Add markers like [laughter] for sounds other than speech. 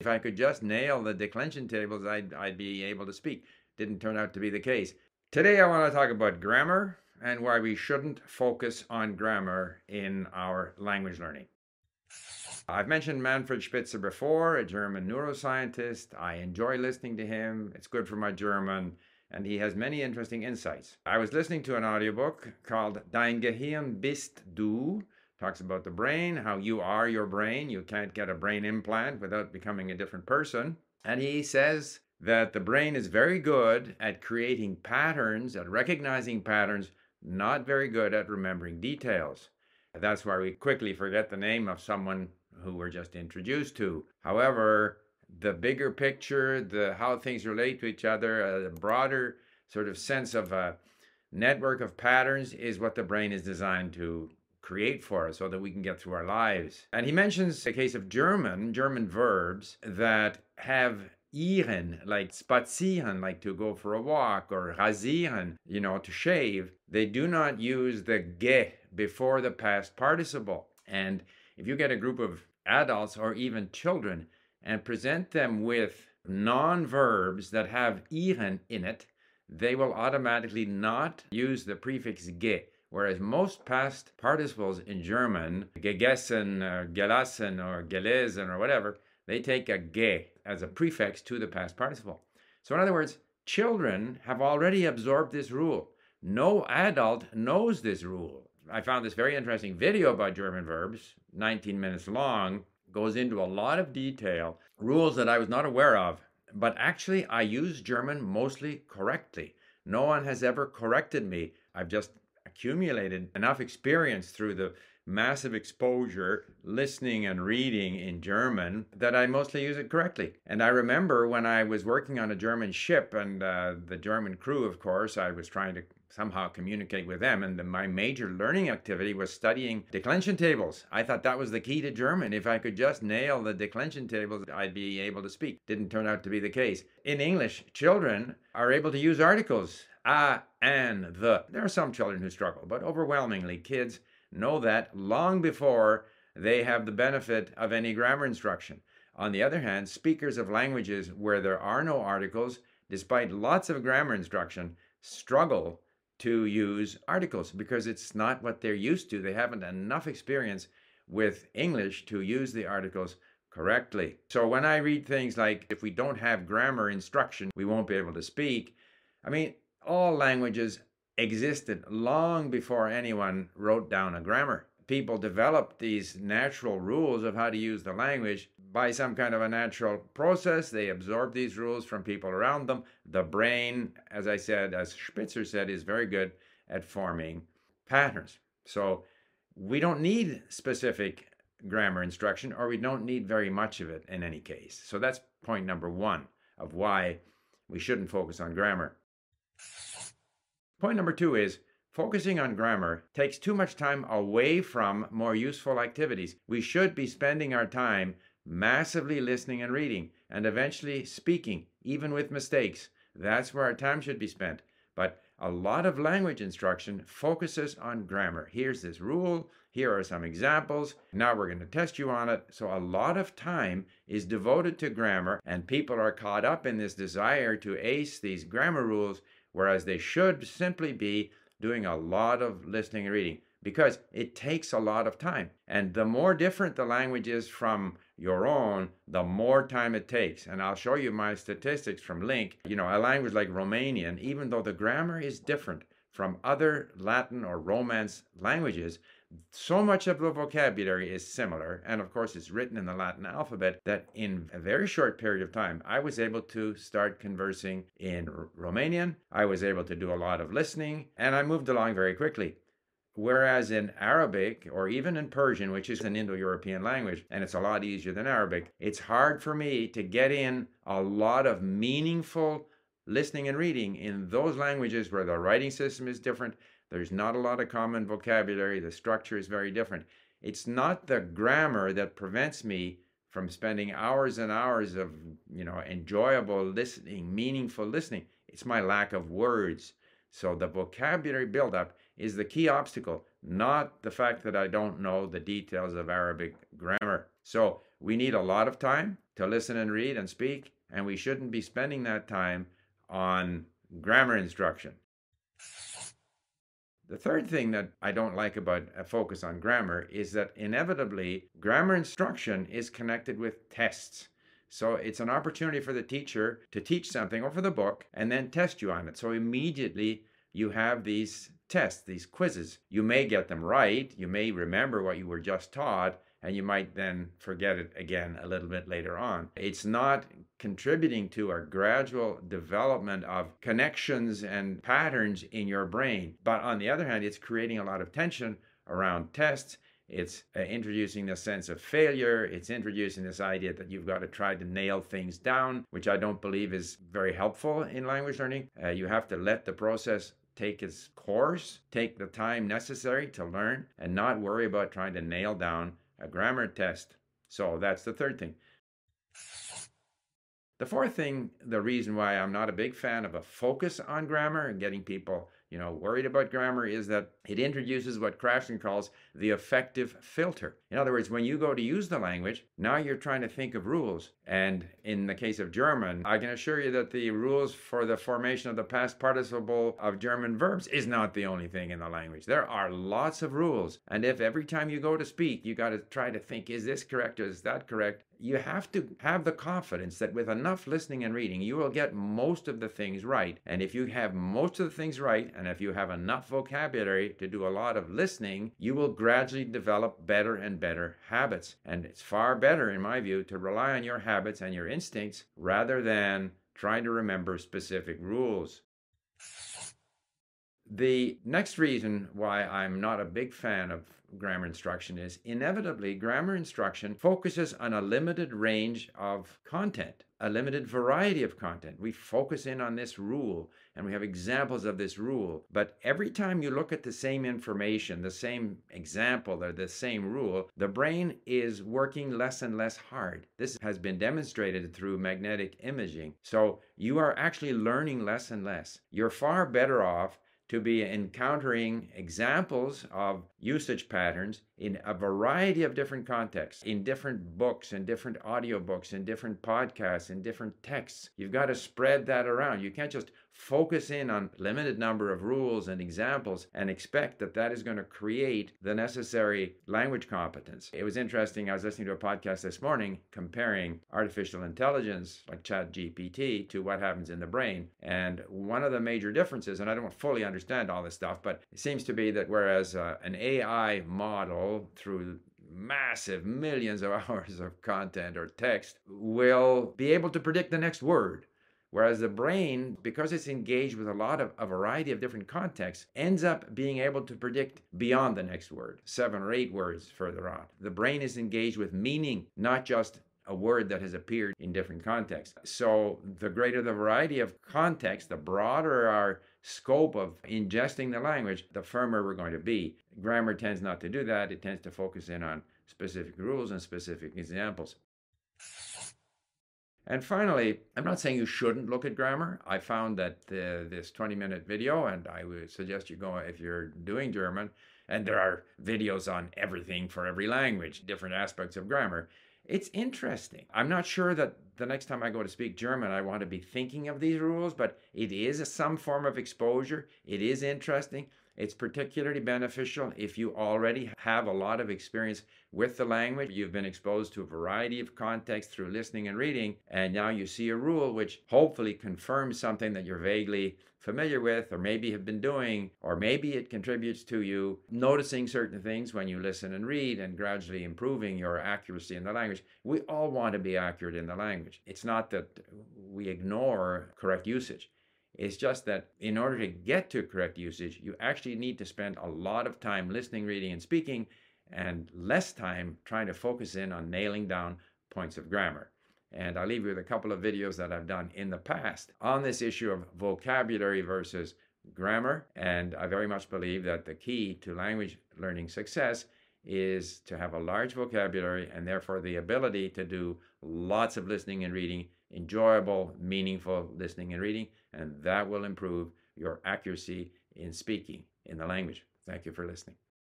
If I could just nail the declension tables, I'd, I'd be able to speak. Didn't turn out to be the case. Today, I want to talk about grammar and why we shouldn't focus on grammar in our language learning. I've mentioned Manfred Spitzer before, a German neuroscientist. I enjoy listening to him. It's good for my German, and he has many interesting insights. I was listening to an audiobook called Dein Gehirn bist du talks about the brain, how you are your brain. You can't get a brain implant without becoming a different person. And he says that the brain is very good at creating patterns, at recognizing patterns, not very good at remembering details. That's why we quickly forget the name of someone who we're just introduced to. However, the bigger picture, the how things relate to each other, uh, a broader sort of sense of a network of patterns is what the brain is designed to create for us so that we can get through our lives. And he mentions a case of German, German verbs that have ieren, like spazieren, like to go for a walk, or rasieren, you know, to shave. They do not use the ge before the past participle. And if you get a group of adults or even children and present them with non verbs that have ieren in it, they will automatically not use the prefix ge whereas most past participles in German, gegessen or gelassen or gelesen or whatever, they take a ge as a prefix to the past participle. So in other words, children have already absorbed this rule. No adult knows this rule. I found this very interesting video about German verbs, 19 minutes long, goes into a lot of detail, rules that I was not aware of. But actually, I use German mostly correctly. No one has ever corrected me. I've just accumulated enough experience through the massive exposure listening and reading in German that I mostly use it correctly. And I remember when I was working on a German ship and uh, the German crew, of course, I was trying to somehow communicate with them. And the, my major learning activity was studying declension tables. I thought that was the key to German. If I could just nail the declension tables, I'd be able to speak. Didn't turn out to be the case. In English, children are able to use articles a, and the. There are some children who struggle, but overwhelmingly, kids know that long before they have the benefit of any grammar instruction. On the other hand, speakers of languages where there are no articles, despite lots of grammar instruction, struggle to use articles because it's not what they're used to. They haven't enough experience with English to use the articles correctly. So when I read things like, if we don't have grammar instruction, we won't be able to speak, I mean, all languages existed long before anyone wrote down a grammar. People developed these natural rules of how to use the language by some kind of a natural process. They absorb these rules from people around them. The brain, as I said, as Spitzer said, is very good at forming patterns. So we don't need specific grammar instruction, or we don't need very much of it in any case. So that's point number one of why we shouldn't focus on grammar. Point number two is focusing on grammar takes too much time away from more useful activities. We should be spending our time massively listening and reading and eventually speaking, even with mistakes. That's where our time should be spent. But a lot of language instruction focuses on grammar. Here's this rule, here are some examples. Now we're going to test you on it. So a lot of time is devoted to grammar, and people are caught up in this desire to ace these grammar rules whereas they should simply be doing a lot of listening and reading because it takes a lot of time. And the more different the language is from your own, the more time it takes. And I'll show you my statistics from LingQ. You know, a language like Romanian, even though the grammar is different from other Latin or Romance languages, so much of the vocabulary is similar, and of course, it's written in the Latin alphabet, that in a very short period of time, I was able to start conversing in R- Romanian. I was able to do a lot of listening, and I moved along very quickly. Whereas in Arabic or even in Persian, which is an Indo European language, and it's a lot easier than Arabic, it's hard for me to get in a lot of meaningful listening and reading in those languages where the writing system is different there's not a lot of common vocabulary. The structure is very different. It's not the grammar that prevents me from spending hours and hours of, you know, enjoyable listening, meaningful listening. It's my lack of words. So the vocabulary buildup is the key obstacle, not the fact that I don't know the details of Arabic grammar. So we need a lot of time to listen and read and speak, and we shouldn't be spending that time on grammar instruction. The third thing that I don't like about a focus on grammar is that inevitably grammar instruction is connected with tests. So it's an opportunity for the teacher to teach something over the book and then test you on it. So immediately you have these tests, these quizzes. You may get them right, you may remember what you were just taught, and you might then forget it again a little bit later on. It's not contributing to a gradual development of connections and patterns in your brain. But on the other hand, it's creating a lot of tension around tests. It's uh, introducing the sense of failure. It's introducing this idea that you've got to try to nail things down, which I don't believe is very helpful in language learning. Uh, you have to let the process take its course, take the time necessary to learn, and not worry about trying to nail down a grammar test. So that's the third thing. The fourth thing, the reason why I'm not a big fan of a focus on grammar and getting people you know, worried about grammar is that it introduces what Krashen calls the affective filter. In other words, when you go to use the language, now you're trying to think of rules. And in the case of German, I can assure you that the rules for the formation of the past participle of German verbs is not the only thing in the language. There are lots of rules. And if every time you go to speak, you got to try to think, is this correct or is that correct? You have to have the confidence that with enough listening and reading, you will get most of the things right. And if you have most of the things right, and if you have enough vocabulary to do a lot of listening, you will gradually develop better and better habits. And it's far better, in my view, to rely on your habits and your instincts rather than trying to remember specific rules. The next reason why I'm not a big fan of grammar instruction is inevitably grammar instruction focuses on a limited range of content, a limited variety of content. We focus in on this rule and we have examples of this rule. But every time you look at the same information, the same example, or the same rule, the brain is working less and less hard. This has been demonstrated through magnetic imaging. So you are actually learning less and less. You're far better off to be encountering examples of usage patterns in a variety of different contexts, in different books, and different audiobooks, and different podcasts, and different texts. You've got to spread that around. You can't just focus in on limited number of rules and examples and expect that that is going to create the necessary language competence. It was interesting. I was listening to a podcast this morning comparing artificial intelligence like ChatGPT to what happens in the brain. And one of the major differences, and I don't fully understand all this stuff, but it seems to be that whereas uh, an AI through massive millions of [laughs] hours of content or text will be able to predict the next word Whereas the brain, because it's engaged with a lot of a variety of different contexts, ends up being able to predict beyond the next word, seven or eight words further on. The brain is engaged with meaning, not just a word that has appeared in different contexts. So the greater the variety of context, the broader our scope of ingesting the language, the firmer we're going to be. Grammar tends not to do that. It tends to focus in on specific rules and specific examples. And finally, I'm not saying you shouldn't look at grammar. I found that uh, this 20 minute video, and I would suggest you go if you're doing German, and there are videos on everything for every language, different aspects of grammar. It's interesting. I'm not sure that the next time I go to speak German, I want to be thinking of these rules, but it is a, some form of exposure. It is interesting. It's particularly beneficial if you already have a lot of experience with the language. You've been exposed to a variety of contexts through listening and reading, and now you see a rule which hopefully confirms something that you're vaguely familiar with, or maybe have been doing, or maybe it contributes to you noticing certain things when you listen and read and gradually improving your accuracy in the language. We all want to be accurate in the language. It's not that we ignore correct usage. It's just that in order to get to correct usage, you actually need to spend a lot of time listening, reading, and speaking, and less time trying to focus in on nailing down points of grammar. And I'll leave you with a couple of videos that I've done in the past on this issue of vocabulary versus grammar. And I very much believe that the key to language learning success is to have a large vocabulary and therefore the ability to do lots of listening and reading, enjoyable, meaningful listening and reading, and that will improve your accuracy in speaking in the language. Thank you for listening.